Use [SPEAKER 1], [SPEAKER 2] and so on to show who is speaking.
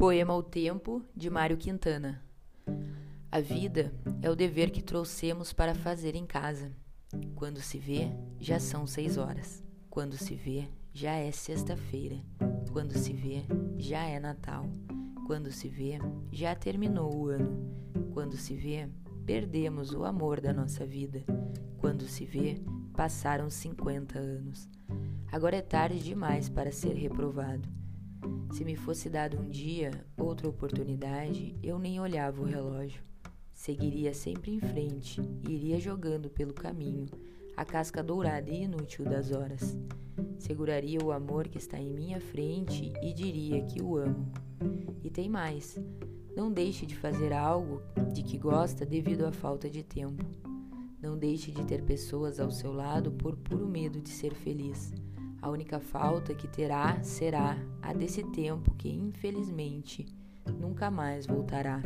[SPEAKER 1] Poema ao Tempo, de Mário Quintana. A vida é o dever que trouxemos para fazer em casa. Quando se vê, já são seis horas. Quando se vê, já é sexta-feira. Quando se vê, já é Natal. Quando se vê, já terminou o ano. Quando se vê, perdemos o amor da nossa vida. Quando se vê, passaram 50 anos. Agora é tarde demais para ser reprovado. Se me fosse dado um dia, outra oportunidade, eu nem olhava o relógio. Seguiria sempre em frente e iria jogando pelo caminho a casca dourada e inútil das horas. Seguraria o amor que está em minha frente e diria que o amo. E tem mais: não deixe de fazer algo de que gosta devido à falta de tempo. Não deixe de ter pessoas ao seu lado por puro medo de ser feliz. A única falta que terá será a desse tempo que, infelizmente, nunca mais voltará.